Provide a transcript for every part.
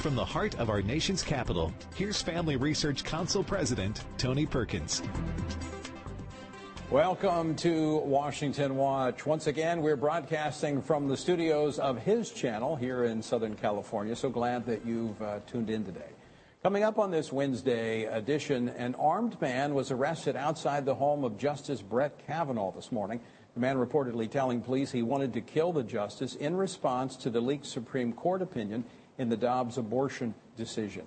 From the heart of our nation's capital, here's Family Research Council President Tony Perkins. Welcome to Washington Watch. Once again, we're broadcasting from the studios of his channel here in Southern California. So glad that you've uh, tuned in today. Coming up on this Wednesday edition, an armed man was arrested outside the home of Justice Brett Kavanaugh this morning. The man reportedly telling police he wanted to kill the justice in response to the leaked Supreme Court opinion in the Dobbs abortion decision.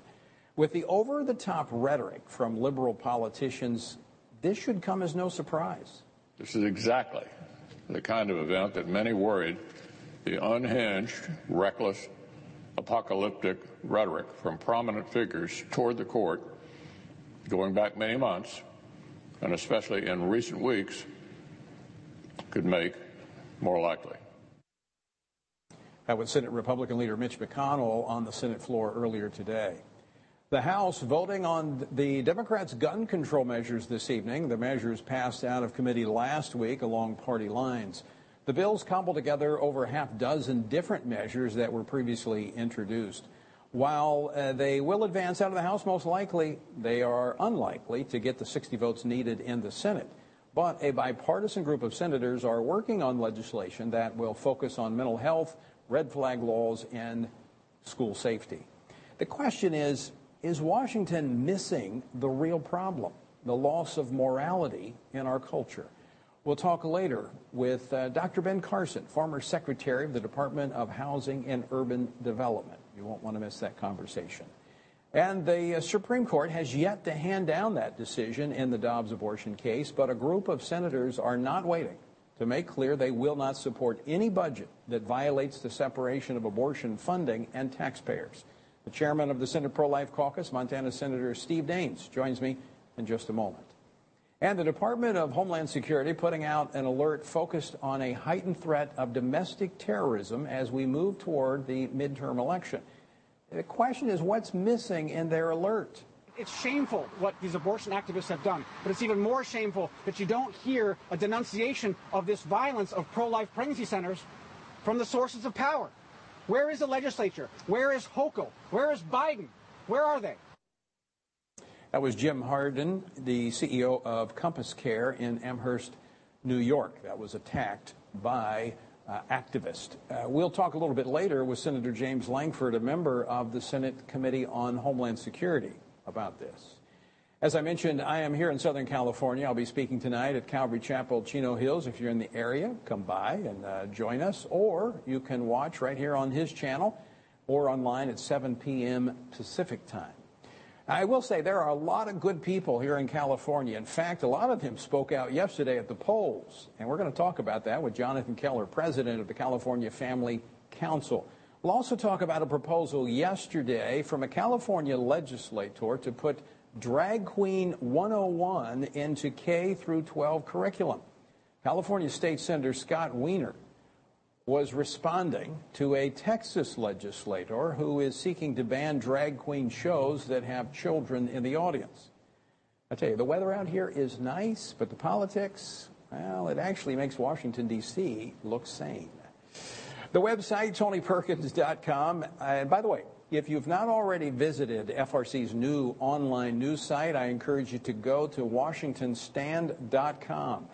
With the over the top rhetoric from liberal politicians, this should come as no surprise. This is exactly the kind of event that many worried the unhinged, reckless, apocalyptic rhetoric from prominent figures toward the court going back many months, and especially in recent weeks, could make more likely. Was Senate Republican leader Mitch McConnell on the Senate floor earlier today. The House voting on the Democrats' gun control measures this evening. The measures passed out of committee last week along party lines. The bills cobble together over a half dozen different measures that were previously introduced. While uh, they will advance out of the House, most likely they are unlikely to get the 60 votes needed in the Senate. But a bipartisan group of senators are working on legislation that will focus on mental health, red flag laws, and school safety. The question is is Washington missing the real problem, the loss of morality in our culture? We'll talk later with uh, Dr. Ben Carson, former Secretary of the Department of Housing and Urban Development. You won't want to miss that conversation. And the uh, Supreme Court has yet to hand down that decision in the Dobbs abortion case, but a group of senators are not waiting to make clear they will not support any budget that violates the separation of abortion funding and taxpayers. The chairman of the Senate Pro Life Caucus, Montana Senator Steve Daines, joins me in just a moment. And the Department of Homeland Security putting out an alert focused on a heightened threat of domestic terrorism as we move toward the midterm election. The question is what's missing in their alert? It's shameful what these abortion activists have done, but it's even more shameful that you don't hear a denunciation of this violence of pro life pregnancy centers from the sources of power. Where is the legislature? Where is Hochul? Where is Biden? Where are they? That was Jim Harden, the CEO of Compass Care in Amherst, New York. That was attacked by uh, activists. Uh, we'll talk a little bit later with Senator James Lankford, a member of the Senate Committee on Homeland Security, about this. As I mentioned, I am here in Southern California. I'll be speaking tonight at Calvary Chapel, Chino Hills. If you're in the area, come by and uh, join us, or you can watch right here on his channel or online at 7 p.m. Pacific time. I will say there are a lot of good people here in California. In fact, a lot of them spoke out yesterday at the polls, and we're going to talk about that with Jonathan Keller, president of the California Family Council. We'll also talk about a proposal yesterday from a California legislator to put Drag Queen 101 into K through 12 curriculum. California State Senator Scott Wiener was responding to a Texas legislator who is seeking to ban drag queen shows that have children in the audience. I tell you, the weather out here is nice, but the politics, well, it actually makes Washington, D.C. look sane. The website, TonyPerkins.com. And by the way, if you've not already visited FRC's new online news site, I encourage you to go to WashingtonStand.com.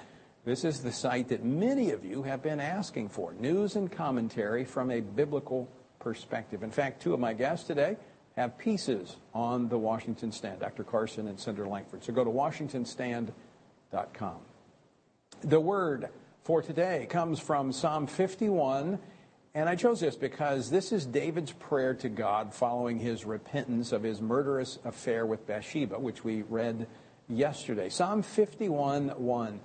This is the site that many of you have been asking for news and commentary from a biblical perspective. In fact, two of my guests today have pieces on the Washington Stand, Dr. Carson and Senator Lankford. So go to WashingtonStand.com. The word for today comes from Psalm 51 and I chose this because this is David's prayer to God following his repentance of his murderous affair with Bathsheba, which we read yesterday. Psalm 51 1.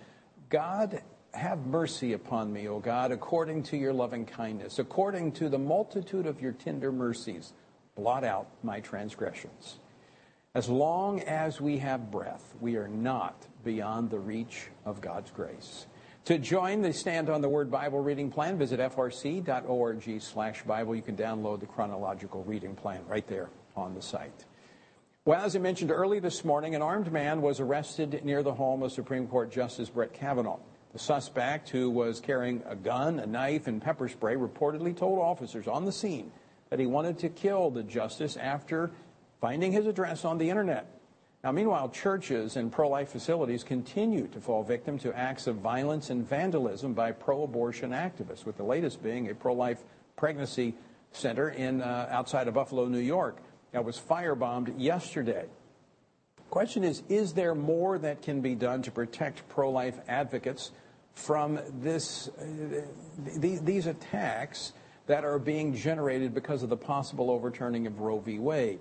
God, have mercy upon me, O God, according to your loving kindness, according to the multitude of your tender mercies. Blot out my transgressions. As long as we have breath, we are not beyond the reach of God's grace. To join the Stand on the Word Bible reading plan, visit frc.org slash Bible. You can download the chronological reading plan right there on the site. Well, as I mentioned early this morning, an armed man was arrested near the home of Supreme Court Justice Brett Kavanaugh. The suspect, who was carrying a gun, a knife, and pepper spray, reportedly told officers on the scene that he wanted to kill the justice after finding his address on the internet. Now, meanwhile, churches and pro life facilities continue to fall victim to acts of violence and vandalism by pro abortion activists, with the latest being a pro life pregnancy center in, uh, outside of Buffalo, New York, that was firebombed yesterday. Question is Is there more that can be done to protect pro life advocates from this, uh, th- these attacks that are being generated because of the possible overturning of Roe v. Wade?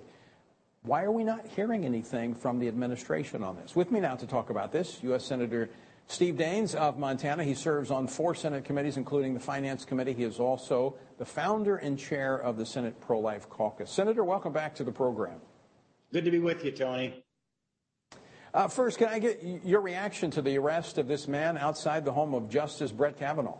Why are we not hearing anything from the administration on this? With me now to talk about this, U.S. Senator Steve Daines of Montana. He serves on four Senate committees, including the Finance Committee. He is also the founder and chair of the Senate Pro Life Caucus. Senator, welcome back to the program. Good to be with you, Tony. Uh, first, can I get your reaction to the arrest of this man outside the home of Justice Brett Kavanaugh?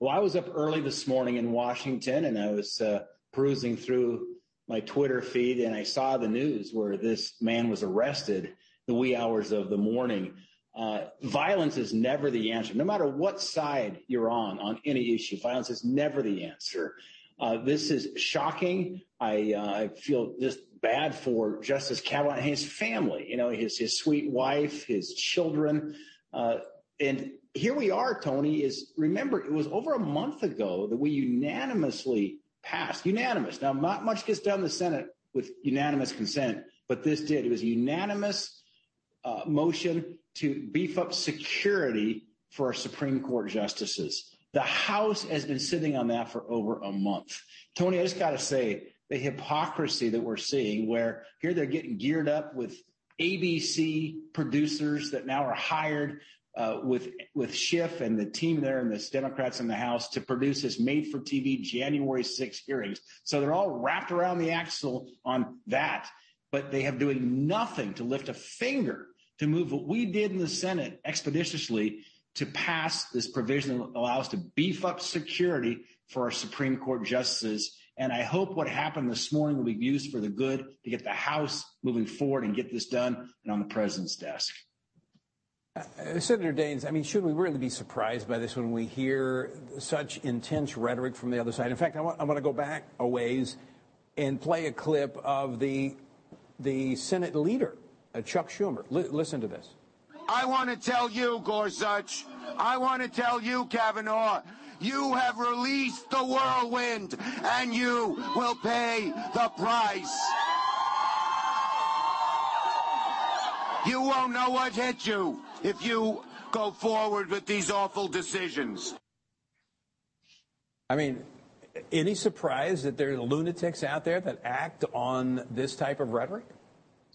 Well, I was up early this morning in Washington and I was uh, perusing through my Twitter feed and I saw the news where this man was arrested the wee hours of the morning. Uh, violence is never the answer. No matter what side you're on on any issue, violence is never the answer. Uh, this is shocking. I, uh, I feel just bad for Justice Kavanaugh and his family. You know, his his sweet wife, his children, uh, and here we are. Tony is remember it was over a month ago that we unanimously passed unanimous. Now, not much gets done in the Senate with unanimous consent, but this did. It was a unanimous uh, motion to beef up security for our Supreme Court justices. The House has been sitting on that for over a month. Tony, I just got to say the hypocrisy that we're seeing where here they're getting geared up with ABC producers that now are hired Uh, with with Schiff and the team there and the Democrats in the House to produce this made for TV January 6 hearings. So they're all wrapped around the axle on that, but they have doing nothing to lift a finger to move what we did in the Senate expeditiously to pass this provision that allows to beef up security for our Supreme Court justices. And I hope what happened this morning will be used for the good to get the House moving forward and get this done and on the president's desk. Uh, Senator Daines, I mean, should we really be surprised by this when we hear such intense rhetoric from the other side? In fact, I want, I want to go back a ways and play a clip of the, the Senate leader, uh, Chuck Schumer. L- listen to this. I want to tell you, Gorsuch, I want to tell you, Kavanaugh, you have released the whirlwind and you will pay the price. You won't know what hit you if you go forward with these awful decisions. I mean, any surprise that there are lunatics out there that act on this type of rhetoric?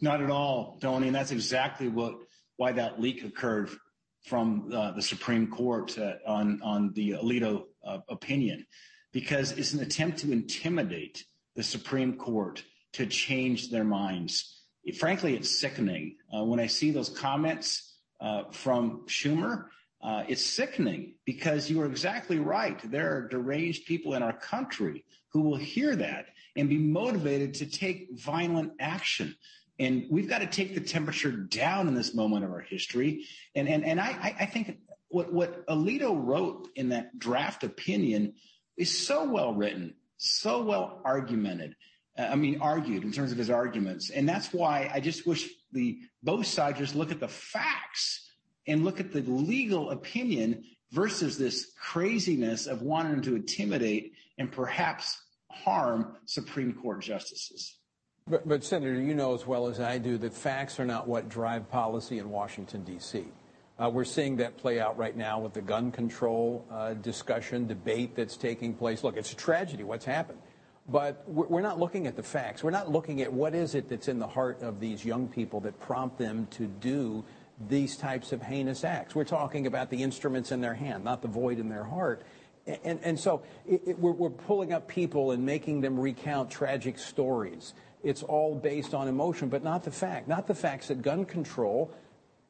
Not at all, Tony. And that's exactly what why that leak occurred from uh, the Supreme Court uh, on on the Alito uh, opinion, because it's an attempt to intimidate the Supreme Court to change their minds frankly, it's sickening. Uh, when I see those comments from Schumer, uh, it's sickening because you are exactly right. There are deranged people in our country who will hear that and be motivated to take violent action. And we've got to take the temperature down in this moment of our history. And and and I, I think what what Alito wrote in that draft opinion is so well written, so well argumented. I mean, argued in terms of his arguments. And that's why I just wish the both sides just look at the facts and look at the legal opinion versus this craziness of wanting to intimidate and perhaps harm Supreme Court justices. But, but, Senator, you know as well as I do that facts are not what drive policy in Washington, D.C. Uh, we're seeing that play out right now with the gun control uh, discussion, debate that's taking place. Look, it's a tragedy what's happened. But we're not looking at the facts. We're not looking at what is it that's in the heart of these young people that prompt them to do these types of heinous acts. We're talking about the instruments in their hand, not the void in their heart. And, and so it, it, we're, we're pulling up people and making them recount tragic stories. It's all based on emotion, but not the fact. Not the facts that gun control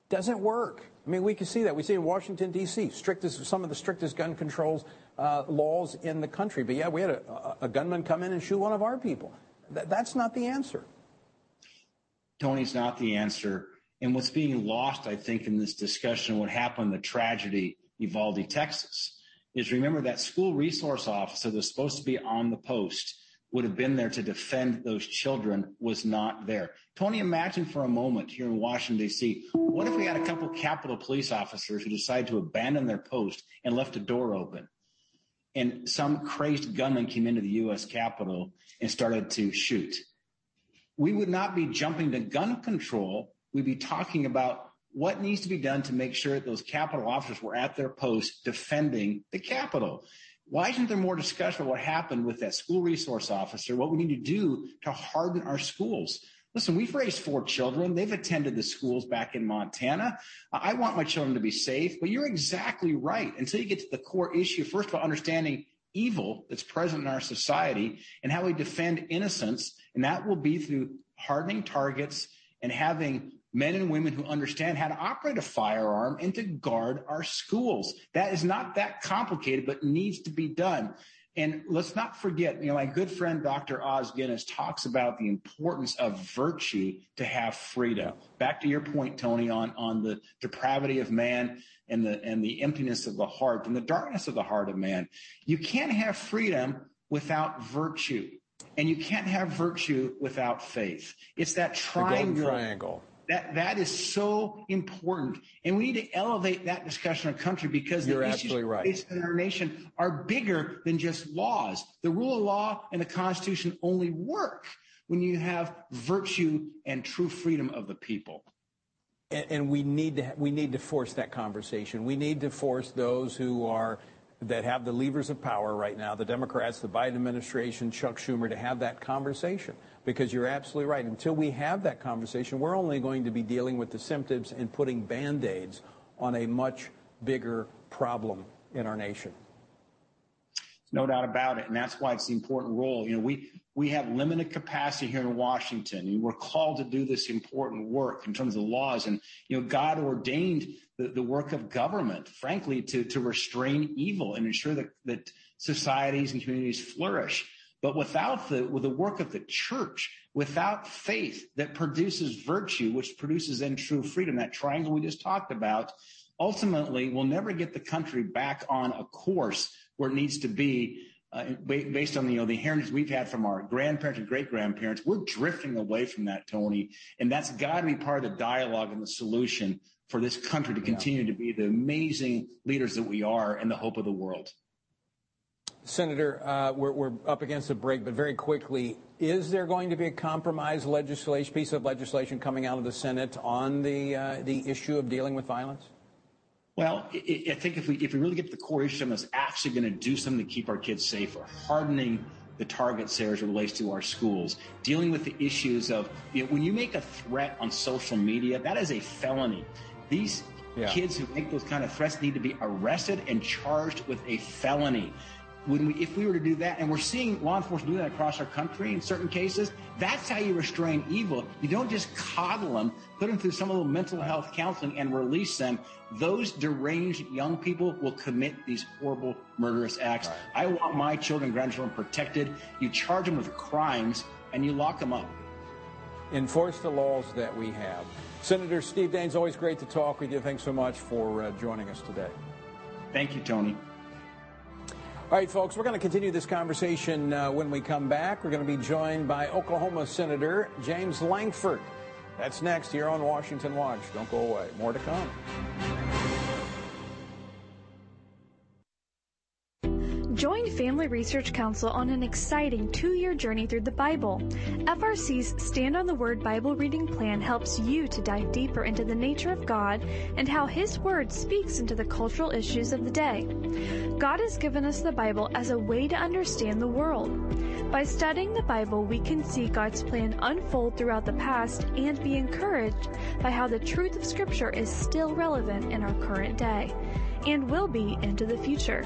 doesn't work. I mean, we can see that. We see in Washington, D.C., strictest, some of the strictest gun controls uh, laws in the country. But yeah, we had a, a, gunman come in and shoot one of our people. Th- that's not the answer. Tony's not the answer. And what's being lost, I think, in this discussion, what happened, the tragedy, Uvalde, Texas, is remember that school resource officer that's supposed to be on the post would have been there to defend those children was not there. Tony, imagine for a moment here in Washington, D.C., what if we had a couple Capitol police officers who decided to abandon their post and left a door open? And some crazed gunman came into the U.S. Capitol and started to shoot. We would not be jumping to gun control. We'd be talking about what needs to be done to make sure that those Capitol officers were at their post defending the Capitol. Why isn't there more discussion about what happened with that school resource officer, what we need to do to harden our schools? Listen, we've raised four children. They've attended the schools back in Montana. I want my children to be safe, but you're exactly right. Until you get to the core issue, first of all, understanding evil that's present in our society and how we defend innocence. And that will be through hardening targets and having men and women who understand how to operate a firearm and to guard our schools. That is not that complicated, but needs to be done. And let's not forget, you know, my good friend Dr. Os Guinness talks about the importance of virtue to have freedom. Back to your point, Tony, on, on the depravity of man and the and the emptiness of the heart and the darkness of the heart of man. You can't have freedom without virtue. And you can't have virtue without faith. It's that triangle. triangle. That that is so important, and we need to elevate that discussion in our country because You're the issues right. faced in our nation are bigger than just laws. The rule of law and the Constitution only work when you have virtue and true freedom of the people. And, and we need to we need to force that conversation. We need to force those who are that have the levers of power right now, the Democrats, the Biden administration, Chuck Schumer, to have that conversation. Because you're absolutely right. Until we have that conversation, we're only going to be dealing with the symptoms and putting band aids on a much bigger problem in our nation. No doubt about it. And that's why it's the important role. You know, we, we have limited capacity here in Washington and we're called to do this important work in terms of laws. And, you know, God ordained the, the work of government, frankly, to, to restrain evil and ensure that, that societies and communities flourish. But without the, with the work of the church, without faith that produces virtue, which produces then true freedom, that triangle we just talked about, ultimately we'll never get the country back on a course where it needs to be uh, based on the, you know, the heritage we've had from our grandparents and great grandparents. We're drifting away from that, Tony. And that's got to be part of the dialogue and the solution for this country to continue yeah. to be the amazing leaders that we are and the hope of the world. Senator, uh, we're, we're, up against a break, but very quickly, is there going to be a compromise legislation, piece of legislation coming out of the Senate on the uh, the issue of dealing with violence? Well, I think if we if we really get to the core issue that's actually going to do something to keep our kids safer, hardening the targets there as it relates to our schools, dealing with the issues of you know, when you make a threat on social media, that is a felony. These yeah. kids who make those kind of threats need to be arrested and charged with a felony when we, if we were to do that, and we're seeing law enforcement do that across our country in certain cases, that's how you restrain evil. You don't just coddle them, put them through some little mental health counseling and release them. Those deranged young people will commit these horrible murderous acts. Right. I want my children and grandchildren protected. You charge them with crimes and you lock them up. Enforce the laws that we have. Senator Steve Daines, always great to talk with you. Thanks so much for uh, joining us today. Thank you, Tony. All right, folks, we're going to continue this conversation uh, when we come back. We're going to be joined by Oklahoma Senator James Lankford. That's next here on Washington Watch. Don't go away. More to come. Family Research Council on an exciting two year journey through the Bible. FRC's Stand on the Word Bible reading plan helps you to dive deeper into the nature of God and how His Word speaks into the cultural issues of the day. God has given us the Bible as a way to understand the world. By studying the Bible, we can see God's plan unfold throughout the past and be encouraged by how the truth of Scripture is still relevant in our current day and will be into the future.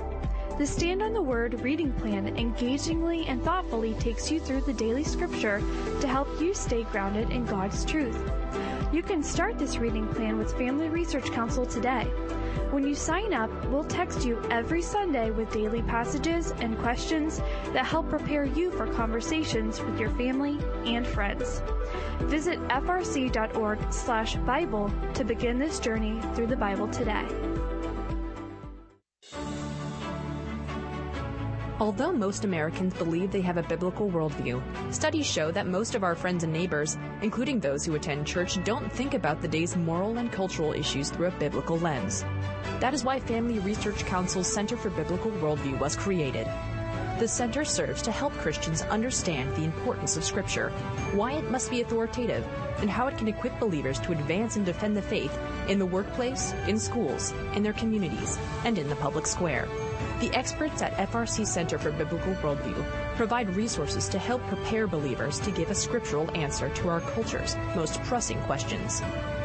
The Stand on the Word reading plan engagingly and thoughtfully takes you through the daily scripture to help you stay grounded in God's truth. You can start this reading plan with Family Research Council today. When you sign up, we'll text you every Sunday with daily passages and questions that help prepare you for conversations with your family and friends. Visit frc.org/bible to begin this journey through the Bible today. Although most Americans believe they have a biblical worldview, studies show that most of our friends and neighbors, including those who attend church, don't think about the day's moral and cultural issues through a biblical lens. That is why Family Research Council's Center for Biblical Worldview was created. The center serves to help Christians understand the importance of Scripture, why it must be authoritative, and how it can equip believers to advance and defend the faith in the workplace, in schools, in their communities, and in the public square. The experts at FRC Center for Biblical Worldview provide resources to help prepare believers to give a scriptural answer to our culture's most pressing questions.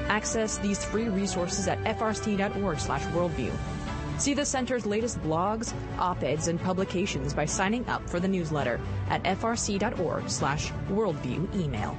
Access these free resources at frc.org/worldview. See the center's latest blogs, op-eds, and publications by signing up for the newsletter at frc.org/worldview email.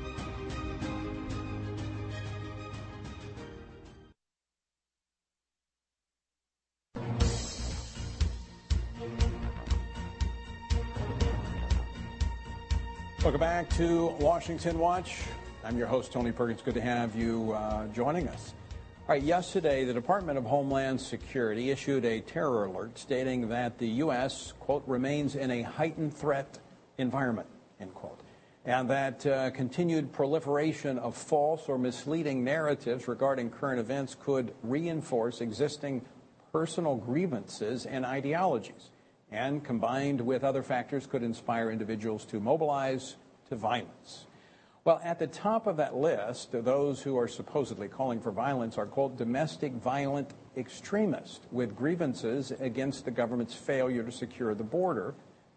Welcome back to Washington Watch. I'm your host, Tony Perkins. Good to have you uh, joining us. All right, yesterday, the Department of Homeland Security issued a terror alert stating that the U.S., quote, remains in a heightened threat environment, end quote, and that uh, continued proliferation of false or misleading narratives regarding current events could reinforce existing personal grievances and ideologies and combined with other factors could inspire individuals to mobilize to violence. Well, at the top of that list, those who are supposedly calling for violence are called domestic violent extremists with grievances against the government's failure to secure the border,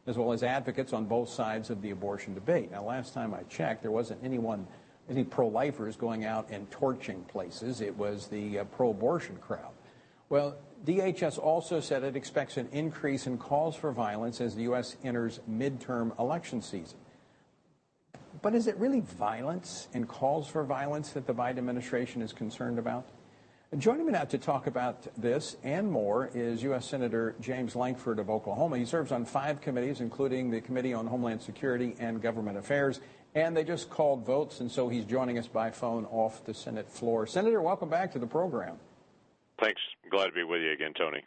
as well as advocates on both sides of the abortion debate. Now, last time I checked, there wasn't anyone, any pro-lifers going out and torching places. It was the uh, pro-abortion crowd. Well, DHS also said it expects an increase in calls for violence as the U.S. enters midterm election season. But is it really violence and calls for violence that the Biden administration is concerned about? Joining me now to talk about this and more is U.S. Senator James Lankford of Oklahoma. He serves on five committees, including the Committee on Homeland Security and Government Affairs, and they just called votes, and so he's joining us by phone off the Senate floor. Senator, welcome back to the program. Thanks. Glad to be with you again, Tony.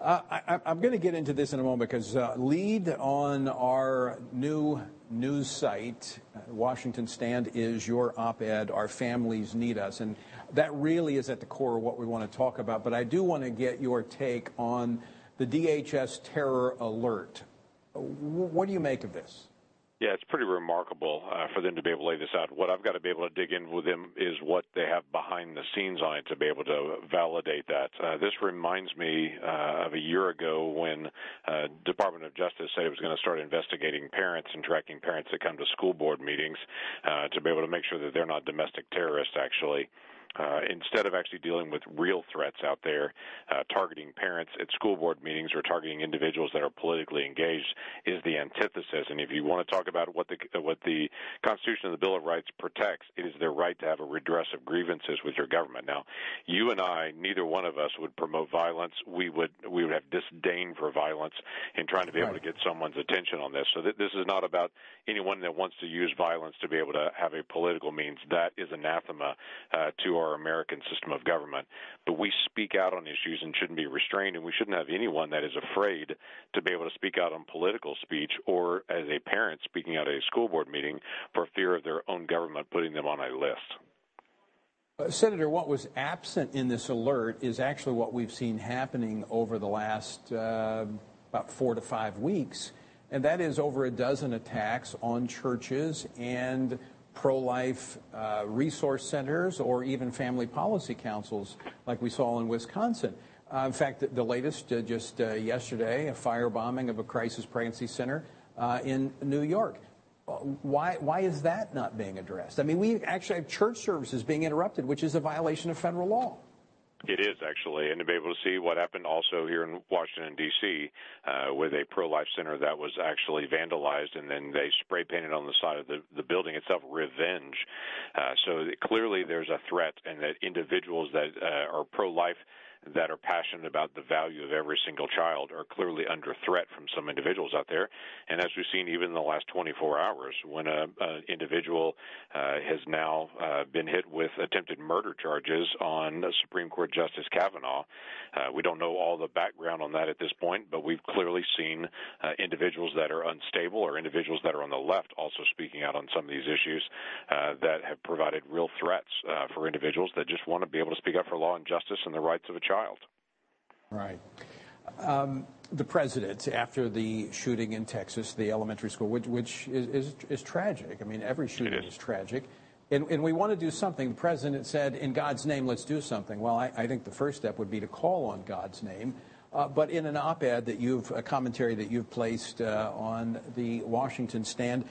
Uh, I, am going to get into this in a moment because uh, lead on our new news site, uh, Washington Stand, is your op-ed, Our Families Need Us. And that really is at the core of what we want to talk about. But I do want to get your take on the DHS terror alert. What do you make of this? Yeah, it's pretty remarkable uh, for them to be able to lay this out. What I've got to be able to dig in with them is what they have behind the scenes on it to be able to validate that. Uh, this reminds me uh, of a year ago when uh, Department of Justice said it was going to start investigating parents and tracking parents that come to school board meetings uh, to be able to make sure that they're not domestic terrorists, actually uh, instead of actually dealing with real threats out there, uh, targeting parents at school board meetings or targeting individuals that are politically engaged is the antithesis. And if you want to talk about what the what the Constitution and the Bill of Rights protects, it is their right to have a redress of grievances with your government. Now, you and I, neither one of us would promote violence. We would we would have disdain for violence in trying to be right. able to get someone's attention on this. So th- this is not about anyone that wants to use violence to be able to have a political means. That is anathema uh, to our our American system of government. But we speak out on issues and shouldn't be restrained, and we shouldn't have anyone that is afraid to be able to speak out on political speech or as a parent speaking out at a school board meeting for fear of their own government putting them on a list. Uh, Senator, what was absent in this alert is actually what we've seen happening over the last uh, about four to five weeks, and that is over a dozen attacks on churches and pro life uh, resource centers or even family policy councils, like we saw in Wisconsin. Uh, in fact, the, latest uh, just uh, yesterday, a firebombing of a crisis pregnancy center in New York why, why is that not being addressed? I mean, we actually have church services being interrupted, which is a violation of federal law. It is actually, and to be able to see what happened also here in Washington D.C. Uh, with a pro-life center that was actually vandalized, and then they spray painted on the side of the, the building itself, "Revenge." Uh, so clearly, there's a threat, and that individuals that uh, are pro-life that are passionate about the value of every single child are clearly under threat from some individuals out there. And as we've seen even in the last 24 hours, when an individual uh, has now uh, been hit with attempted murder charges on Supreme Court Justice Kavanaugh, uh, we don't know all the background on that at this point, but we've clearly seen uh, individuals that are unstable or individuals that are on the left also speaking out on some of these issues uh, that have provided real threats uh, for individuals that just want to be able to speak up for law and justice and the rights of a child child. Right. Um, the president, after the shooting in Texas, the elementary school, which, which is, is, is, tragic. I mean, every shooting is. is. tragic. And, and, we want to do something. The president said, in God's name, let's do something. Well, I, I think the first step would be to call on God's name. Uh, but in an op ed that you've, a commentary that you've placed uh, on the Washington stand,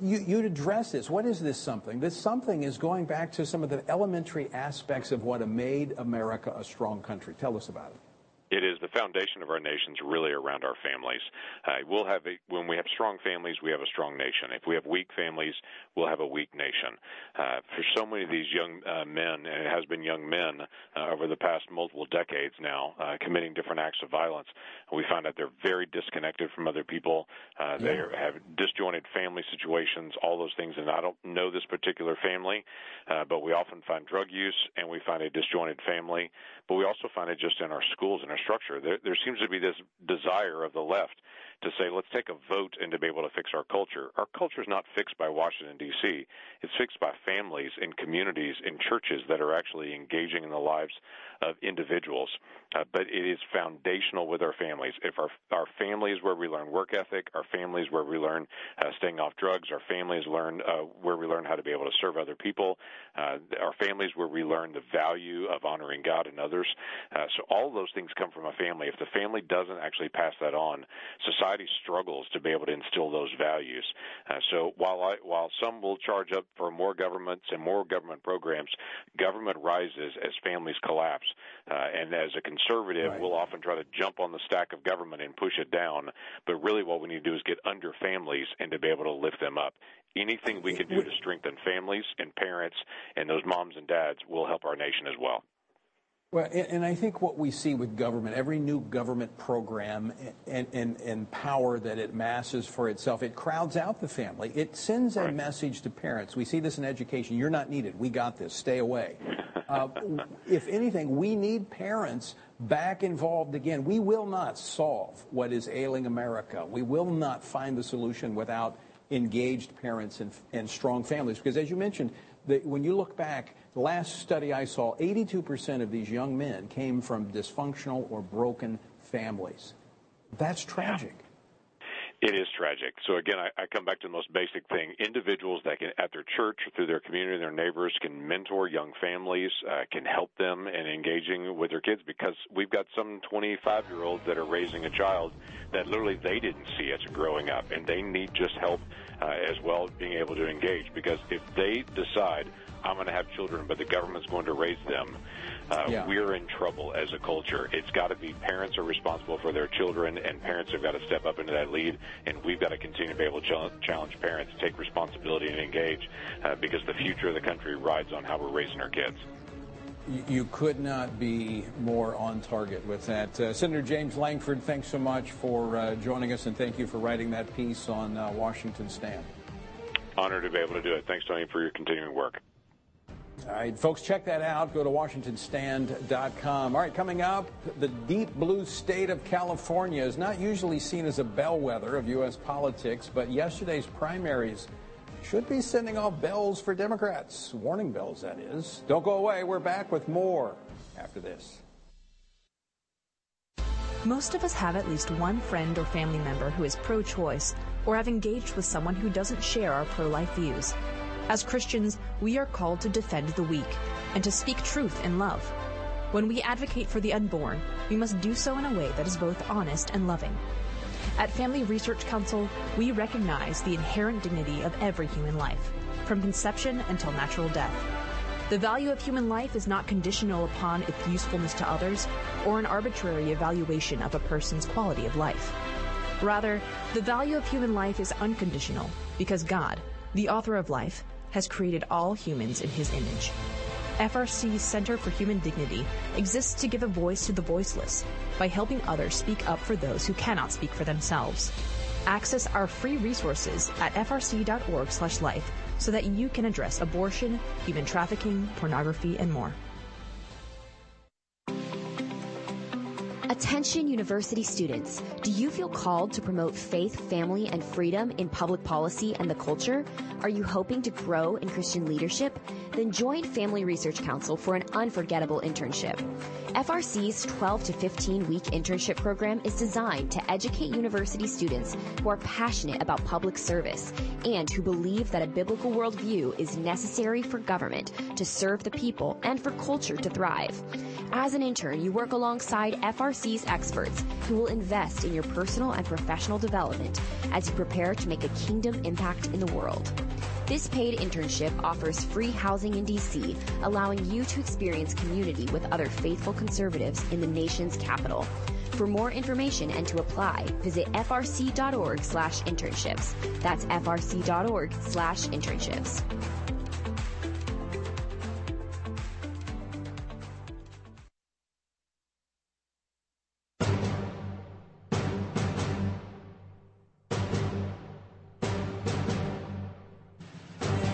you, you'd address this. What is this something? This something is going back to some of the elementary aspects of what made America a strong country. Tell us about it. It is the foundation of our nations really around our families. Uh, we'll have a, when we have strong families, we have a strong nation. If we have weak families, we'll have a weak nation. Uh, for so many of these young uh, men, and it has been young men uh, over the past multiple decades now, uh, committing different acts of violence, we find that they're very disconnected from other people. Uh, they have disjointed family situations, all those things. And I don't know this particular family, but we often find drug use and we find a disjointed family. But we also find it just in our schools and our structure. There, there seems to be this desire of the left to say, let's take a vote and to be able to fix our culture. Our culture is not fixed by Washington, D.C. It's fixed by families and communities and churches that are actually engaging in the lives of individuals. Uh, but it is foundational with our families. If our, our families where we learn work ethic, our families where we learn uh, staying off drugs, our families learn uh, where we learn how to be able to serve other people, uh, our families where we learn the value of honoring God and others. Uh, so all those things come from a family. If the family doesn't actually pass that on, society struggles to be able to instill those values. Uh, so while I, while some will charge up for more governments and more government programs, government rises as families collapse. Uh, and as a conservative, right. we'll often try to jump on the stack of government and push it down. But really, what we need to do is get under families and to be able to lift them up. Anything we can do to strengthen families and parents and those moms and dads will help our nation as well. Well, and I think what we see with government, every new government program and, and, and power that it masses for itself, it crowds out the family. It sends a message to parents. We see this in education. You're not needed. We got this. Stay away. Uh, if anything, we need parents back involved again. We will not solve what is ailing America. We will not find the solution without engaged parents and, and strong families. Because as you mentioned, the, when you look back, last study I saw, 82% of these young men came from dysfunctional or broken families. That's tragic. It is tragic. So again, I, I, come back to the most basic thing: individuals that can, at their church or through their community, their neighbors, can mentor young families, uh, can help them in engaging with their kids. Because we've got some 25-year-olds that are raising a child that literally they didn't see as growing up, and they need just help uh, as well as being able to engage. Because if they decide I'm going to have children, but the government's going to raise them. Uh, yeah. We're in trouble as a culture. It's got to be parents are responsible for their children, and parents have got to step up into that lead. And we've got to continue to be able to challenge parents, take responsibility, and engage, uh, because the future of the country rides on how we're raising our kids. You could not be more on target with that. Uh, Senator James Lankford, thanks so much for uh, joining us, and thank you for writing that piece on uh, Washington Stand. Honored to be able to do it. Thanks, Tony, for your continuing work. All right, folks, check that out. Go to WashingtonStand.com. All right, coming up, the deep blue state of California is not usually seen as a bellwether of U.S. politics, but yesterday's primaries should be sending off bells for Democrats. Warning bells, that is. Don't go away. We're back with more after this. Most of us have at least one friend or family member who is pro choice or have engaged with someone who doesn't share our pro life views. As Christians, we are called to defend the weak and to speak truth in love. When we advocate for the unborn, we must do so in a way that is both honest and loving. At Family Research Council, we recognize the inherent dignity of every human life, from conception until natural death. The value of human life is not conditional upon its usefulness to others or an arbitrary evaluation of a person's quality of life. Rather, the value of human life is unconditional because God, the author of life, has created all humans in his image. FRC's Center for Human Dignity exists to give a voice to the voiceless by helping others speak up for those who cannot speak for themselves. Access our free resources at frc.org/life so that you can address abortion, human trafficking, pornography, and more. Attention university students, do you feel called to promote faith, family, and freedom in public policy and the culture? Are you hoping to grow in Christian leadership? Then join Family Research Council for an unforgettable internship. FRC's 12 to 15 week internship program is designed to educate university students who are passionate about public service and who believe that a biblical worldview is necessary for government to serve the people and for culture to thrive. As an intern, you work alongside FRC's experts who will invest in your personal and professional development as you prepare to make a kingdom impact in the world. This paid internship offers free housing in DC, allowing you to experience community with other faithful conservatives in the nation's capital. For more information and to apply, visit frc.org slash internships. That's frc.org slash internships.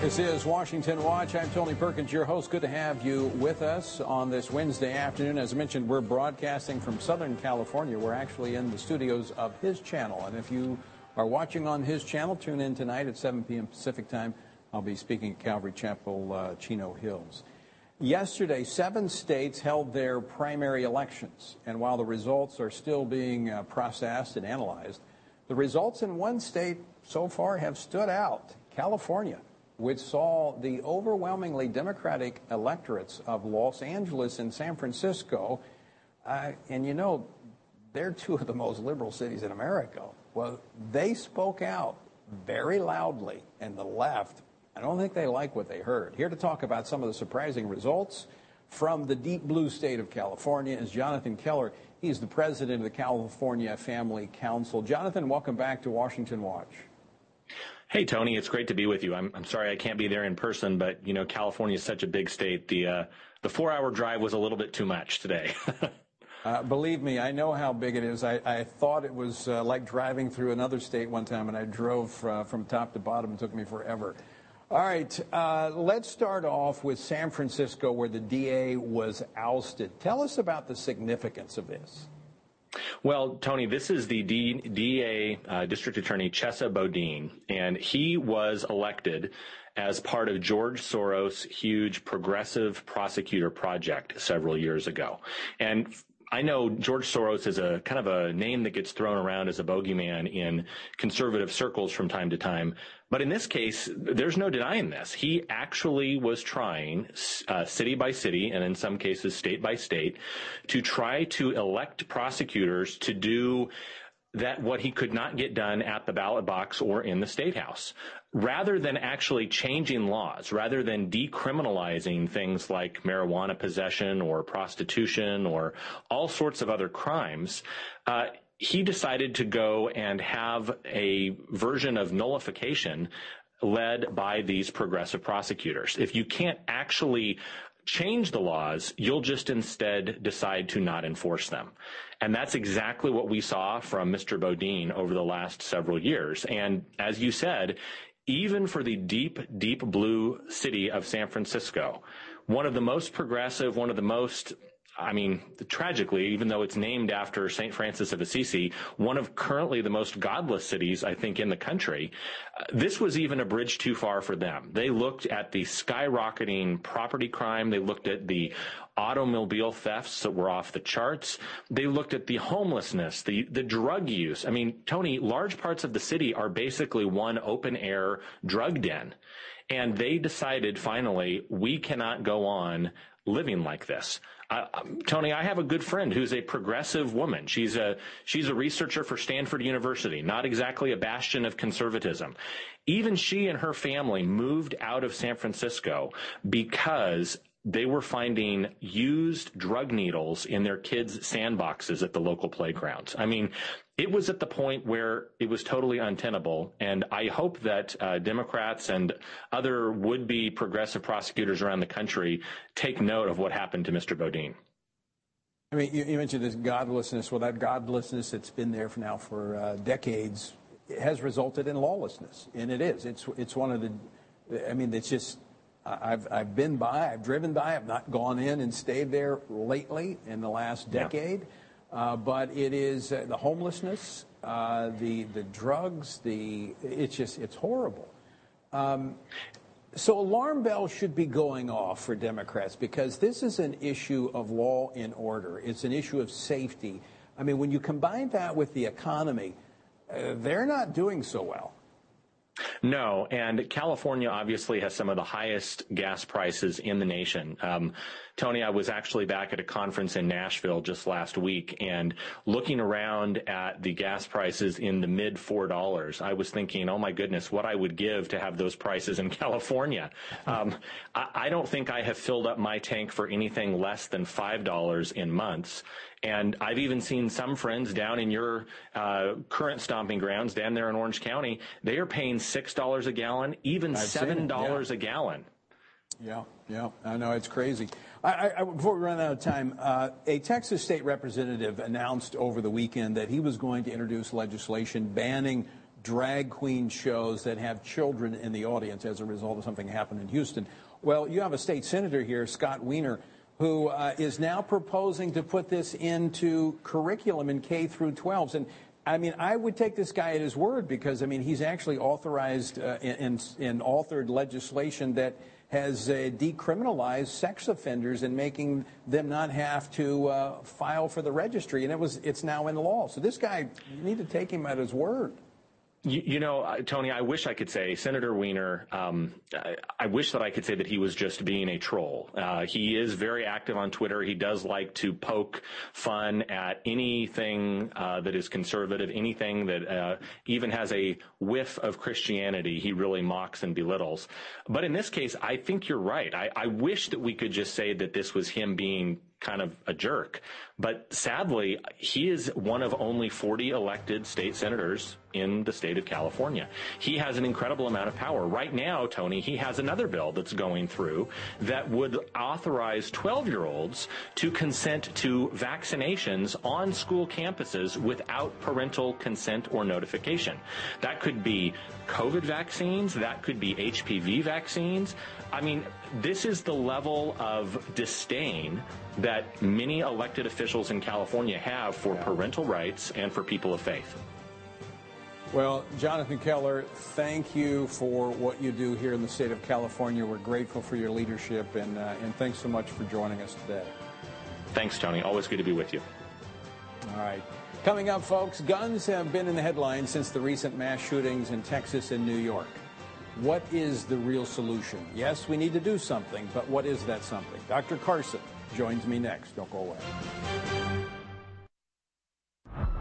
This is Washington Watch. I'm Tony Perkins, your host. Good to have you with us on this Wednesday afternoon. As I mentioned, we're broadcasting from Southern California. We're actually in the studios of his channel. And if you are watching on his channel, tune in tonight at 7 p.m. Pacific time. I'll be speaking at Calvary Chapel, uh, Chino Hills. Yesterday, seven states held their primary elections. And while the results are still being uh, processed and analyzed, the results in one state so far have stood out California which saw the overwhelmingly Democratic electorates of Los Angeles and San Francisco. Uh, and you know, they're two of the most liberal cities in America. Well, they spoke out very loudly, and the left, I don't think they like what they heard. Here to talk about some of the surprising results from the deep blue state of California is Jonathan Keller. He's the president of the California Family Council. Jonathan, welcome back to Washington Watch. Hey, Tony, it's great to be with you. I'm, I'm sorry I can't be there in person, but you know, California is such a big state. The, uh, the four hour drive was a little bit too much today. uh, believe me, I know how big it is. I, I thought it was uh, like driving through another state one time, and I drove uh, from top to bottom. It took me forever. All right, uh, let's start off with San Francisco, where the DA was ousted. Tell us about the significance of this. Well, Tony, this is the D, DA uh, District Attorney Chesa Boudin, and he was elected as part of George Soros' huge progressive prosecutor project several years ago. And I know George Soros is a kind of a name that gets thrown around as a bogeyman in conservative circles from time to time. But in this case, there's no denying this. He actually was trying, uh, city by city, and in some cases state by state, to try to elect prosecutors to do that what he could not get done at the ballot box or in the state house. Rather than actually changing laws, rather than decriminalizing things like marijuana possession or prostitution or all sorts of other crimes, uh, he decided to go and have a version of nullification led by these progressive prosecutors. If you can't actually change the laws, you'll just instead decide to not enforce them. And that's exactly what we saw from Mr. Boudin over the last several years. And as you said, even for the deep, deep blue city of San Francisco, one of the most progressive, one of the most I mean, tragically, even though it's named after St. Francis of Assisi, one of currently the most godless cities, I think, in the country, uh, this was even a bridge too far for them. They looked at the skyrocketing property crime. They looked at the automobile thefts that were off the charts. They looked at the homelessness, the, the drug use. I mean, Tony, large parts of the city are basically one open air drug den. And they decided finally, we cannot go on living like this. Uh, Tony, I have a good friend who's a progressive woman. She's a she's a researcher for Stanford University, not exactly a bastion of conservatism. Even she and her family moved out of San Francisco because they were finding used drug needles in their kids' sandboxes at the local playgrounds. I mean, it was at the point where it was totally untenable. And I hope that uh, Democrats and other would-be progressive prosecutors around the country take note of what happened to Mr. Boudin. I mean, you, you mentioned this godlessness. Well, that godlessness that's been there for now for uh, decades has resulted in lawlessness, and it is. It's it's one of the. I mean, it's just I've, I've been by, I've driven by, I've not gone in and stayed there lately in the last decade. Yeah. Uh, but it is uh, the homelessness, uh, the, the drugs, the, it's just, it's horrible. Um, so alarm bells should be going off for Democrats because this is an issue of law and order. It's an issue of safety. I mean, when you combine that with the economy, uh, they're not doing so well. No, and California obviously has some of the highest gas prices in the nation. Um, Tony, I was actually back at a conference in Nashville just last week and looking around at the gas prices in the mid $4, I was thinking, oh my goodness, what I would give to have those prices in California. Um, I, I don't think I have filled up my tank for anything less than $5 in months. And I've even seen some friends down in your uh, current stomping grounds down there in Orange County. They are paying six dollars a gallon, even I've seven dollars yeah. a gallon. Yeah, yeah, I know it's crazy. I, I, before we run out of time, uh, a Texas state representative announced over the weekend that he was going to introduce legislation banning drag queen shows that have children in the audience as a result of something happened in Houston. Well, you have a state senator here, Scott Wiener, who uh, is now proposing to put this into curriculum in K through 12s. And I mean, I would take this guy at his word because, I mean, he's actually authorized uh, and, authored legislation that has uh, decriminalized sex offenders and making them not have to uh, file for the registry, and it was it's now in law. So this guy, you need to take him at his word. You, you, know, Tony, I wish I could say Senator Wiener. Um, I, I, wish that I could say that he was just being a troll. Uh, he is very active on Twitter. He does like to poke fun at anything uh, that is conservative, anything that uh, even has a whiff of Christianity. He really mocks and belittles. But in this case, I think you're right. I, I wish that we could just say that this was him being kind of a jerk. But sadly, he is one of only 40 elected state senators in the state of California. He has an incredible amount of power. Right now, Tony, he has another bill that's going through that would authorize 12 year olds to consent to vaccinations on school campuses without parental consent or notification. That could be COVID vaccines, that could be HPV vaccines. I mean, this is the level of disdain that many elected officials in California have for parental rights and for people of faith. Well, Jonathan Keller, thank you for what you do here in the state of California. We're grateful for your leadership, and, uh, and thanks so much for joining us today. Thanks, Tony. Always good to be with you. All right. Coming up, folks, guns have been in the headlines since the recent mass shootings in Texas and New York. What is the real solution? Yes, we need to do something, but what is that something? Dr. Carson joins me next. Don't go away.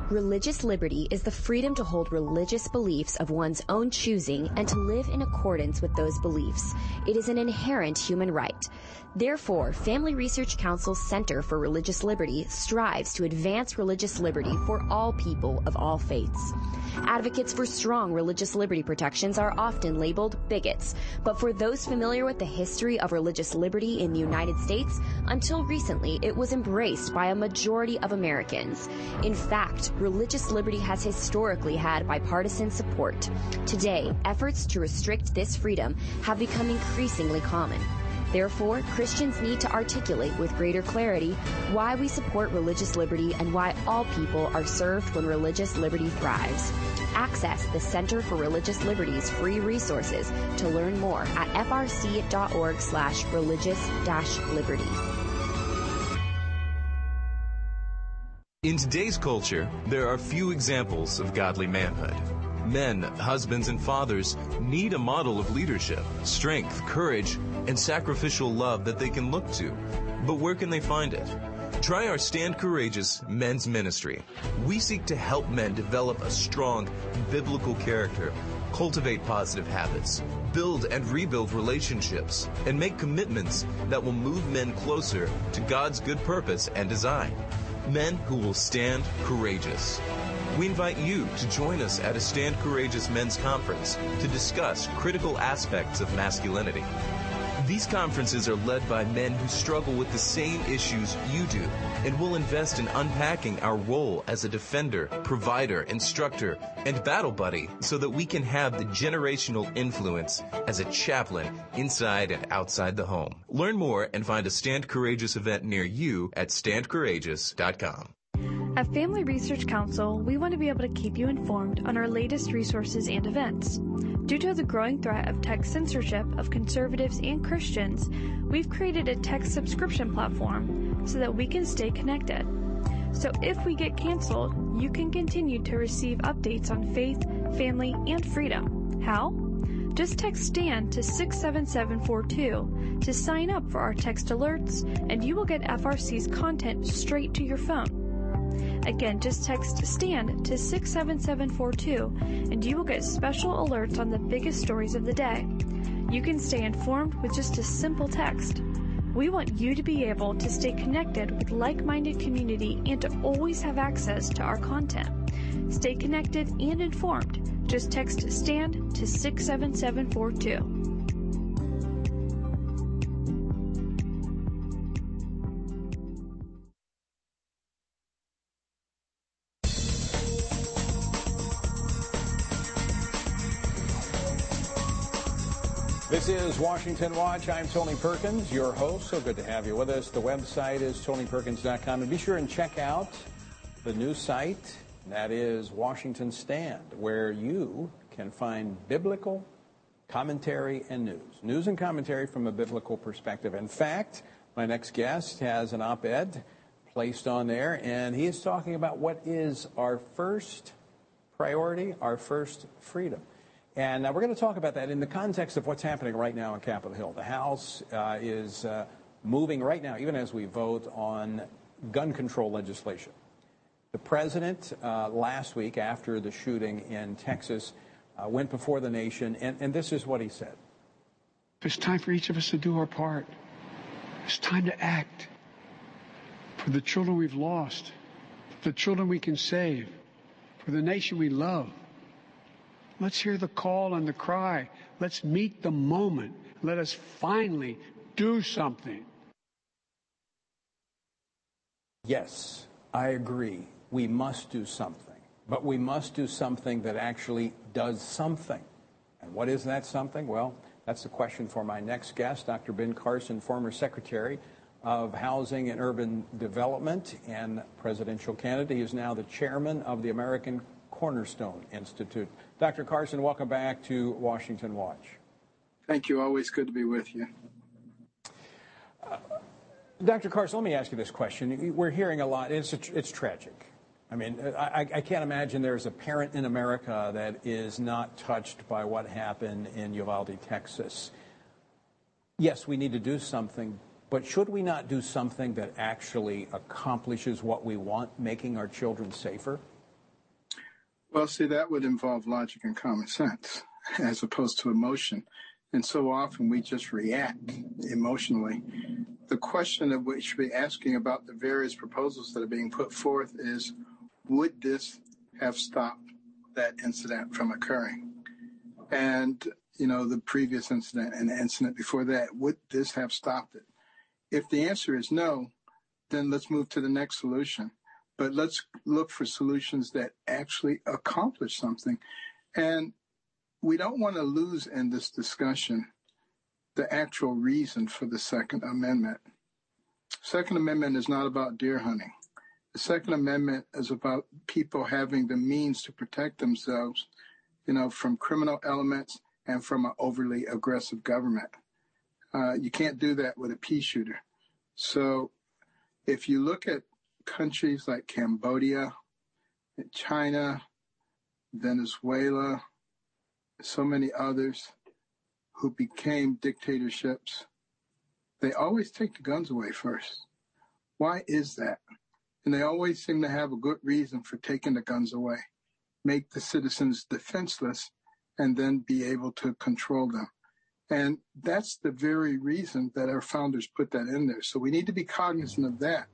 Religious liberty is the freedom to hold religious beliefs of one's own choosing and to live in accordance with those beliefs. It is an inherent human right. Therefore, Family Research Council's Center for Religious Liberty strives to advance religious liberty for all people of all faiths. Advocates for strong religious liberty protections are often labeled bigots, but for those familiar with the history of religious liberty in the United States, until recently it was embraced by a majority of Americans. In fact, religious liberty has historically had bipartisan support. Today, efforts to restrict this freedom have become increasingly common. Therefore, Christians need to articulate with greater clarity why we support religious liberty and why all people are served when religious liberty thrives. Access the Center for Religious Liberty's free resources to learn more at frc.org slash religious In today's culture, there are few examples of godly manhood. Men, husbands, and fathers need a model of leadership, strength, courage, and sacrificial love that they can look to. But where can they find it? Try our Stand Courageous Men's Ministry. We seek to help men develop a strong biblical character, cultivate positive habits, build and rebuild relationships, and make commitments that will move men closer to God's good purpose and design. Men who will stand courageous. We invite you to join us at a Stand Courageous Men's Conference to discuss critical aspects of masculinity. These conferences are led by men who struggle with the same issues you do and will invest in unpacking our role as a defender, provider, instructor, and battle buddy so that we can have the generational influence as a chaplain inside and outside the home. Learn more and find a Stand Courageous event near you at standcourageous.com. At Family Research Council, we want to be able to keep you informed on our latest resources and events. Due to the growing threat of tech censorship of conservatives and Christians, we've created a tech subscription platform so that we can stay connected. So if we get canceled, you can continue to receive updates on faith, family, and freedom. How? Just text STAND to 67742 to sign up for our text alerts, and you will get FRC's content straight to your phone. Again, just text STAND to 67742 and you will get special alerts on the biggest stories of the day. You can stay informed with just a simple text. We want you to be able to stay connected with like minded community and to always have access to our content. Stay connected and informed. Just text STAND to 67742. This is Washington Watch. I'm Tony Perkins, your host. So good to have you with us. The website is tonyperkins.com. And be sure and check out the new site. That is Washington Stand, where you can find biblical commentary and news. News and commentary from a biblical perspective. In fact, my next guest has an op ed placed on there, and he is talking about what is our first priority, our first freedom. And uh, we're going to talk about that in the context of what's happening right now on Capitol Hill. The House uh, is uh, moving right now, even as we vote on gun control legislation. The president uh, last week, after the shooting in Texas, uh, went before the nation, and, and this is what he said. It's time for each of us to do our part. It's time to act for the children we've lost, the children we can save, for the nation we love. Let's hear the call and the cry. Let's meet the moment. Let us finally do something. Yes, I agree. We must do something. But we must do something that actually does something. And what is that something? Well, that's the question for my next guest, Dr. Ben Carson, former Secretary of Housing and Urban Development and presidential candidate. He is now the chairman of the American Cornerstone Institute. Dr. Carson, welcome back to Washington Watch. Thank you. Always good to be with you. Uh, Dr. Carson, let me ask you this question. We're hearing a lot. It's, a, it's tragic. I mean, I, I, can't imagine there's a parent in America that is not touched by what happened in Uvalde, Texas. Yes, we need to do something, but should we not do something that actually accomplishes what we want, making our children safer? Well, see, that would involve logic and common sense as opposed to emotion. And so often we just react emotionally. The question that we should be asking about the various proposals that are being put forth is would this have stopped that incident from occurring? And, you know, the previous incident and the incident before that, would this have stopped it? If the answer is no, then let's move to the next solution but let's look for solutions that actually accomplish something. And we don't want to lose in this discussion the actual reason for the Second Amendment. Second Amendment is not about deer hunting. The Second Amendment is about people having the means to protect themselves, you know, from criminal elements and from an overly aggressive government. Uh, you can't do that with a pea shooter. So if you look at countries like Cambodia, China, Venezuela, so many others who became dictatorships, they always take the guns away first. Why is that? And they always seem to have a good reason for taking the guns away, make the citizens defenseless, and then be able to control them. And that's the very reason that our founders put that in there. So we need to be cognizant of that.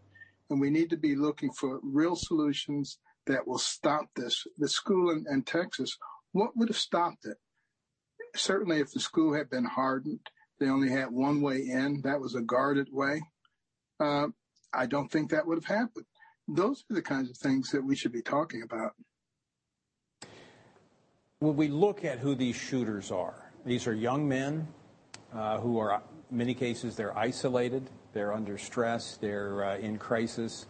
And we need to be looking for real solutions that will stop this. The school in, in Texas, what would have stopped it? Certainly, if the school had been hardened, they only had one way in, that was a guarded way. Uh, I don't think that would have happened. Those are the kinds of things that we should be talking about. When we look at who these shooters are, these are young men uh, who are, in many cases, they're isolated, they're under stress, they're uh, in crisis.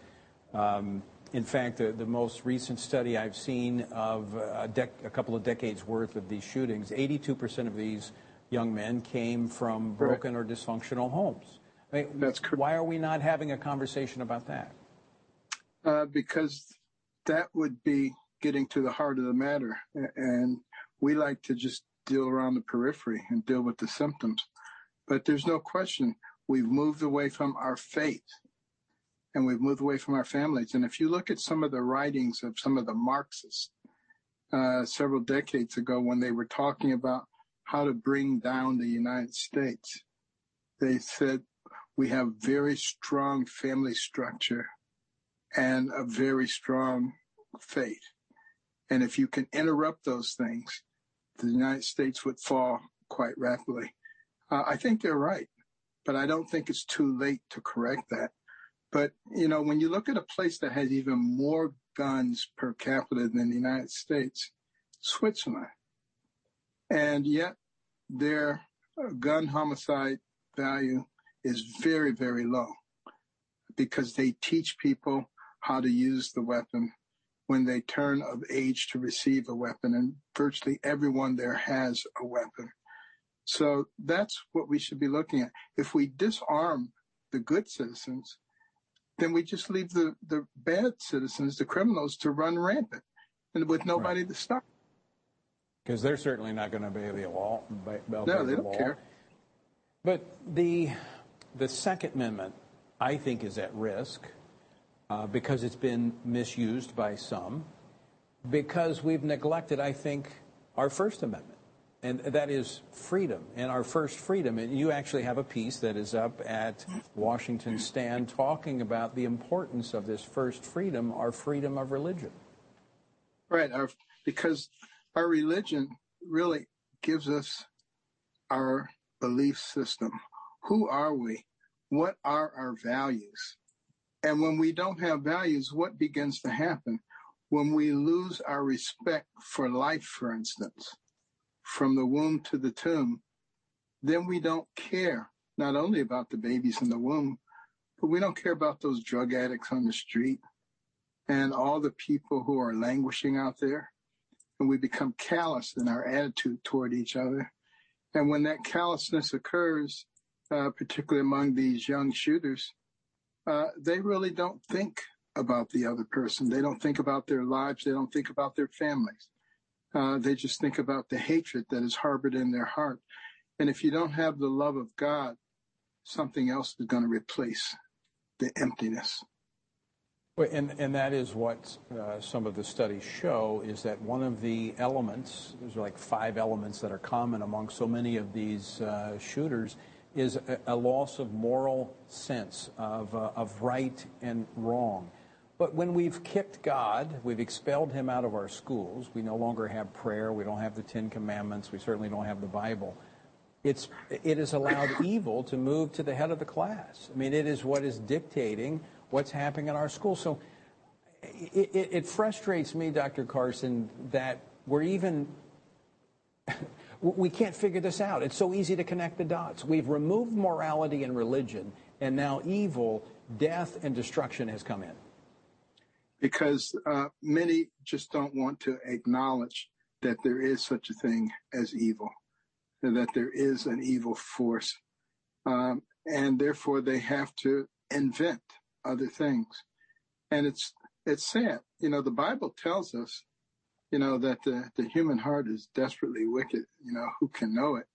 Um, in fact, the, the, most recent study I've seen of a, dec- a, couple of decades worth of these shootings, 82% of these young men came from broken or dysfunctional homes. I mean, That's correct. Why are we not having a conversation about that? Uh, because that would be getting to the heart of the matter. And we like to just deal around the periphery and deal with the symptoms. But there's no question we've moved away from our faith and we've moved away from our families. And if you look at some of the writings of some of the Marxists uh, several decades ago when they were talking about how to bring down the United States, they said we have very strong family structure and a very strong faith. And if you can interrupt those things, the United States would fall quite rapidly. Uh, I think they're right, but I don't think it's too late to correct that. But, you know, when you look at a place that has even more guns per capita than the United States, Switzerland, and yet their gun homicide value is very, very low because they teach people how to use the weapon when they turn of age to receive a weapon, and virtually everyone there has a weapon. So that's what we should be looking at. If we disarm the good citizens, then we just leave the, the bad citizens, the criminals, to run rampant and with nobody right. to stop. Because they're certainly not going to obey the law. Obey no, they the don't law. care. But the the Second Amendment, I think, is at risk uh, because it's been misused by some, because we've neglected, I think, our First Amendment. And that is freedom. And our first freedom, and you actually have a piece that is up at Washington Stand talking about the importance of this first freedom, our freedom of religion. Right, our, because our religion really gives us our belief system. Who are we? What are our values? And when we don't have values, what begins to happen? When we lose our respect for life, for instance, from the womb to the tomb, then we don't care not only about the babies in the womb, but we don't care about those drug addicts on the street and all the people who are languishing out there. And we become callous in our attitude toward each other. And when that callousness occurs, uh, particularly among these young shooters, uh, they really don't think about the other person. They don't think about their lives. They don't think about their families. Uh, they just think about the hatred that is harbored in their heart. And if you don't have the love of God, something else is going to replace the emptiness. Well, and, and that is what uh, some of the studies show is that one of the elements, there's like five elements that are common among so many of these uh, shooters, is a, a, loss of moral sense of, uh, of right and wrong. But when we've kicked God, we've expelled him out of our schools, we no longer have prayer, we don't have the Ten Commandments, we certainly don't have the Bible. It's, it has allowed evil to move to the head of the class. I mean, it is what is dictating what's happening in our schools. So it, it, it frustrates me, Dr. Carson, that we're even we can't figure this out. It's so easy to connect the dots. We've removed morality and religion, and now evil, death, and destruction has come in. Because uh, many just don't want to acknowledge that there is such a thing as evil, that there is an evil force. Um, and therefore they have to invent other things. And it's, it's sad. You know, the Bible tells us, you know, that the, the human heart is desperately wicked. You know, who can know it?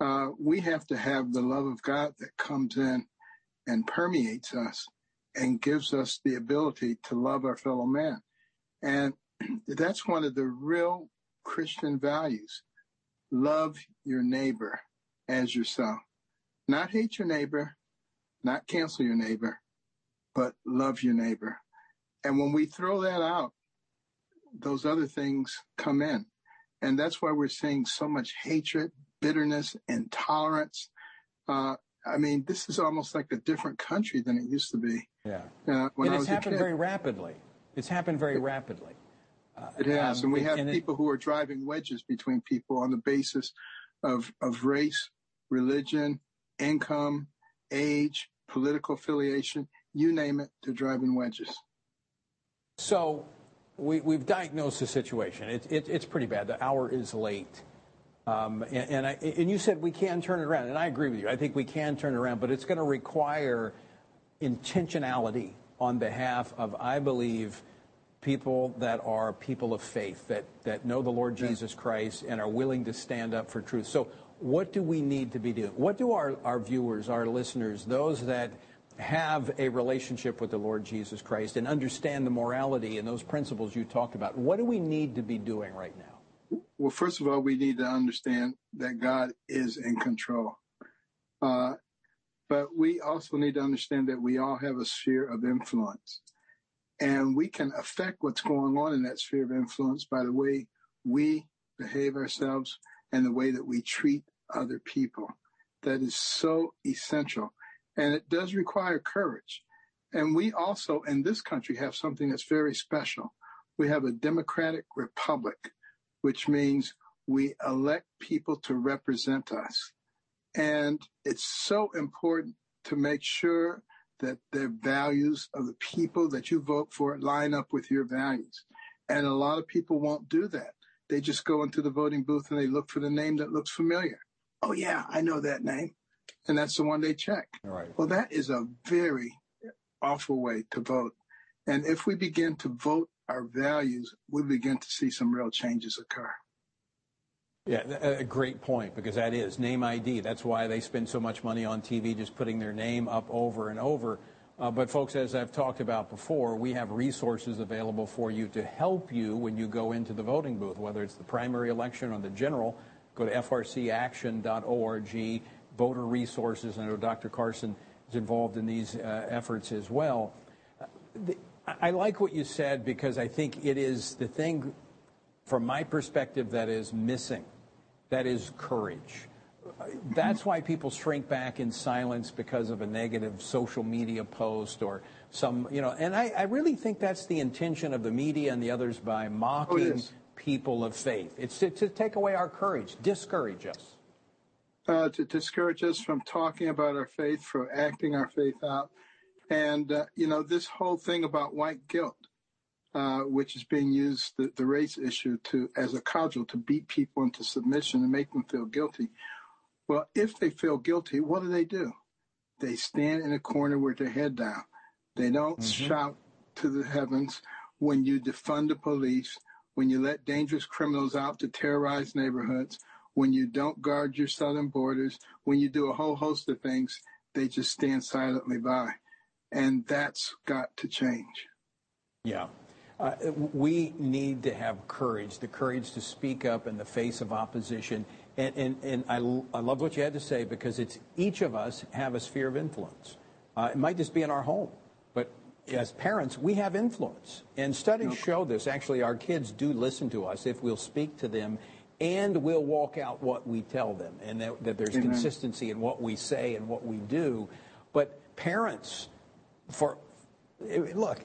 Uh, we have to have the love of God that comes in and permeates us and gives us the ability to love our fellow man. And that's one of the real Christian values. Love your neighbor as yourself. Not hate your neighbor, not cancel your neighbor, but love your neighbor. And when we throw that out, those other things come in. And that's why we're seeing so much hatred, bitterness, intolerance. Uh, I mean, this is almost like a different country than it used to be. Yeah. Uh, and it's happened very rapidly. It's happened very rapidly. Uh, it has. Um, and we have and people it, who are driving wedges between people on the basis of, of race, religion, income, age, political affiliation, you name it, they're driving wedges. So we, have diagnosed the situation. It, it, it's pretty bad. The hour is late. Um, you said we can turn it around, and I agree with you. I think we can turn it around, but it's going to require intentionality on behalf of, I believe, people that are people of faith, that, that know the Lord Jesus Christ and are willing to stand up for truth. So what do we need to be doing? What do our, our viewers, our listeners, those that have a relationship with the Lord Jesus Christ and understand the morality and those principles you talked about, what do we need to be doing right now? Well, first of all, we need to understand that God is in control. Uh, but we also need to understand that we all have a sphere of influence. And we can affect what's going on in that sphere of influence by the way we behave ourselves and the way that we treat other people. That is so essential. And it does require courage. And we also in this country have something that's very special. We have a democratic republic, which means we elect people to represent us. And it's so important to make sure that the values of the people that you vote for line up with your values. And a lot of people won't do that. They just go into the voting booth and they look for the name that looks familiar. Oh yeah, I know that name. And that's the one they check. Right. Well, that is a very awful way to vote. And if we begin to vote our values, we begin to see some real changes occur. Yeah, a great point because that is name ID. That's why they spend so much money on TV just putting their name up over and over. Uh, but folks, as I've talked about before, we have resources available for you to help you when you go into the voting booth, whether it's the primary election or the general. Go to frcaction.org, voter resources. I know Dr. Carson is involved in these uh, efforts as well. Uh, the, I like what you said because I think it is the thing from my perspective, that is missing. That is courage. That's why people shrink back in silence because of a negative social media post or some, you know, and I, I really think that's the intention of the media and the others by mocking oh, people of faith. It's to, to, take away our courage, discourage us. Uh, to discourage us from talking about our faith, from acting our faith out. And, uh, you know, this whole thing about white guilt uh, which is being used the, the race issue to as a cudgel to beat people into submission and make them feel guilty. Well, if they feel guilty, what do they do? They stand in a corner with their head down. They don't mm-hmm. shout to the heavens when you defund the police, when you let dangerous criminals out to terrorize neighborhoods, when you don't guard your southern borders, when you do a whole host of things, they just stand silently by. And that's got to change. Yeah. Uh, we need to have courage, the courage to speak up in the face of opposition. And, and, and I, I love what you had to say because it's each of us have a sphere of influence. Uh, it might just be in our home, but as parents, we have influence. And studies show this. Actually, our kids do listen to us if we'll speak to them and we'll walk out what we tell them and that, that there's Amen. consistency in what we say and what we do. But parents, for Look,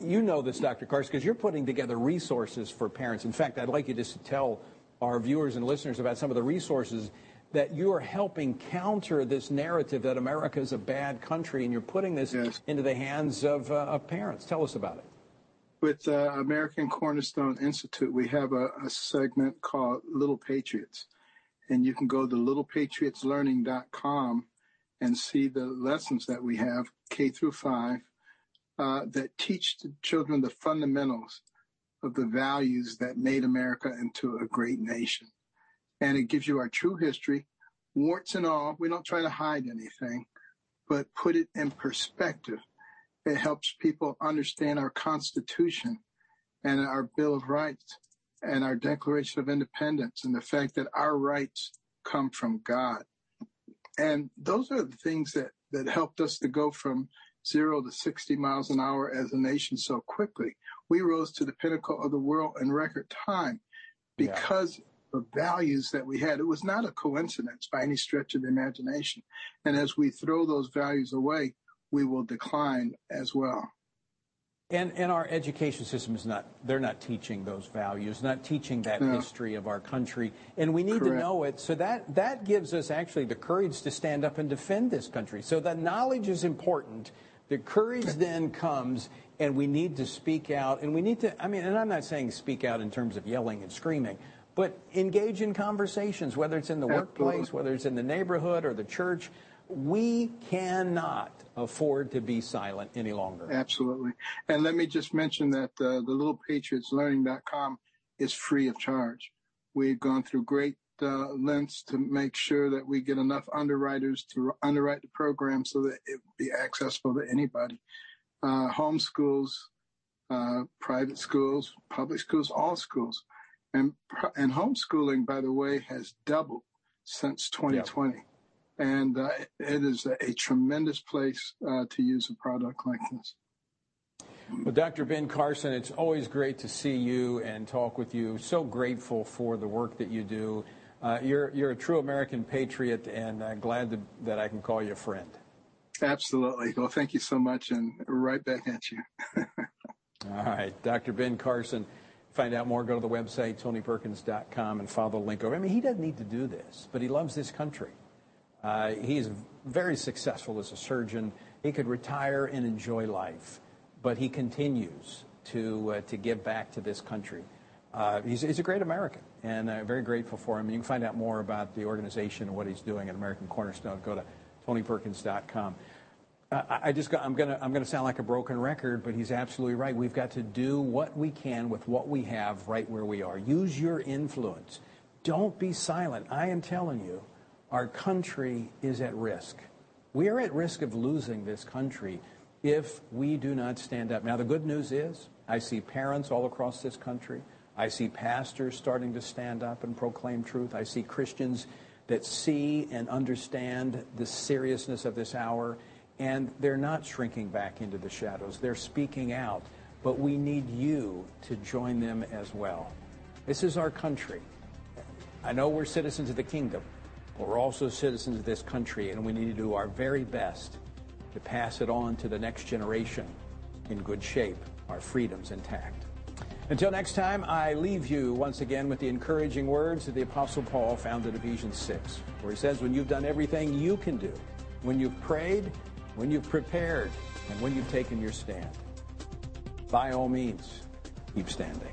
you know this, Dr. Carson, because you're putting together resources for parents. In fact, I'd like you just to tell our viewers and listeners about some of the resources that you are helping counter this narrative that America is a bad country, and you're putting this yes. into the hands of, uh, of, parents. Tell us about it. With uh, American Cornerstone Institute, we have a, a, segment called Little Patriots, and you can go to littlepatriotslearning.com and see the lessons that we have, K through five, uh, that teach the children the fundamentals of the values that made America into a great nation and it gives you our true history, warts and all. We don't try to hide anything, but put it in perspective. It helps people understand our Constitution and our Bill of Rights and our Declaration of Independence and the fact that our rights come from God. And those are the things that, that helped us to go from zero to 60 miles an hour as a nation so quickly. We rose to the pinnacle of the world in record time because the values that we had. It was not a coincidence by any stretch of the imagination. And as we throw those values away, we will decline as well. And, and our education system is not, they're not teaching those values, not teaching that no. history of our country. And we need Correct. to know it. So that, that gives us actually the courage to stand up and defend this country. So that knowledge is important. The courage then comes, and we need to speak out. And we need to, I mean, and I'm not saying speak out in terms of yelling and screaming, but engage in conversations, whether it's in the workplace, whether it's in the neighborhood or the church. We cannot afford to be silent any longer. Absolutely. And let me just mention that uh, the littlepatriotslearning.com is free of charge. We've gone through great uh, lengths to make sure that we get enough underwriters to underwrite the program so that it be accessible to anybody. Uh, home schools, uh, private schools, public schools, all schools. And, and homeschooling, by the way, has doubled since 2020. Yep. And uh, it is a, a tremendous place uh, to use a product like this. Well, Dr. Ben Carson, it's always great to see you and talk with you. So grateful for the work that you do. Uh, you're, you're a true American patriot, and uh, glad to, that I can call you a friend. Absolutely. Well, thank you so much, and right back at you. All right. Dr. Ben Carson find out more, go to the website, tonyperkins.com, and follow the link over. I mean, he doesn't need to do this, but he loves this country. Uh, he's very successful as a surgeon. He could retire and enjoy life, but he continues to, uh, to give back to this country. Uh, he's, a great American, and I'm very grateful for him. You can find out more about the organization and what he's doing at American Cornerstone. Go to tonyperkins.com. I'm going to sound like a broken record, but he's absolutely right. We've got to do what we can with what we have right where we are. Use your influence. Don't be silent. I am telling you, our country is at risk. We are at risk of losing this country if we do not stand up. Now, the good news is I see parents all across this country. I see pastors starting to stand up and proclaim truth. I see Christians that see and understand the seriousness of this hour and they're not shrinking back into the shadows. They're speaking out. But we need you to join them as well. This is our country. I know we're citizens of the kingdom, but we're also citizens of this country, and we need to do our very best to pass it on to the next generation in good shape, our freedoms intact. Until next time, I leave you once again with the encouraging words that the Apostle Paul found in Ephesians 6, where he says, When you've done everything you can do, when you've prayed, when you've prepared, and when you've taken your stand. By all means, keep standing.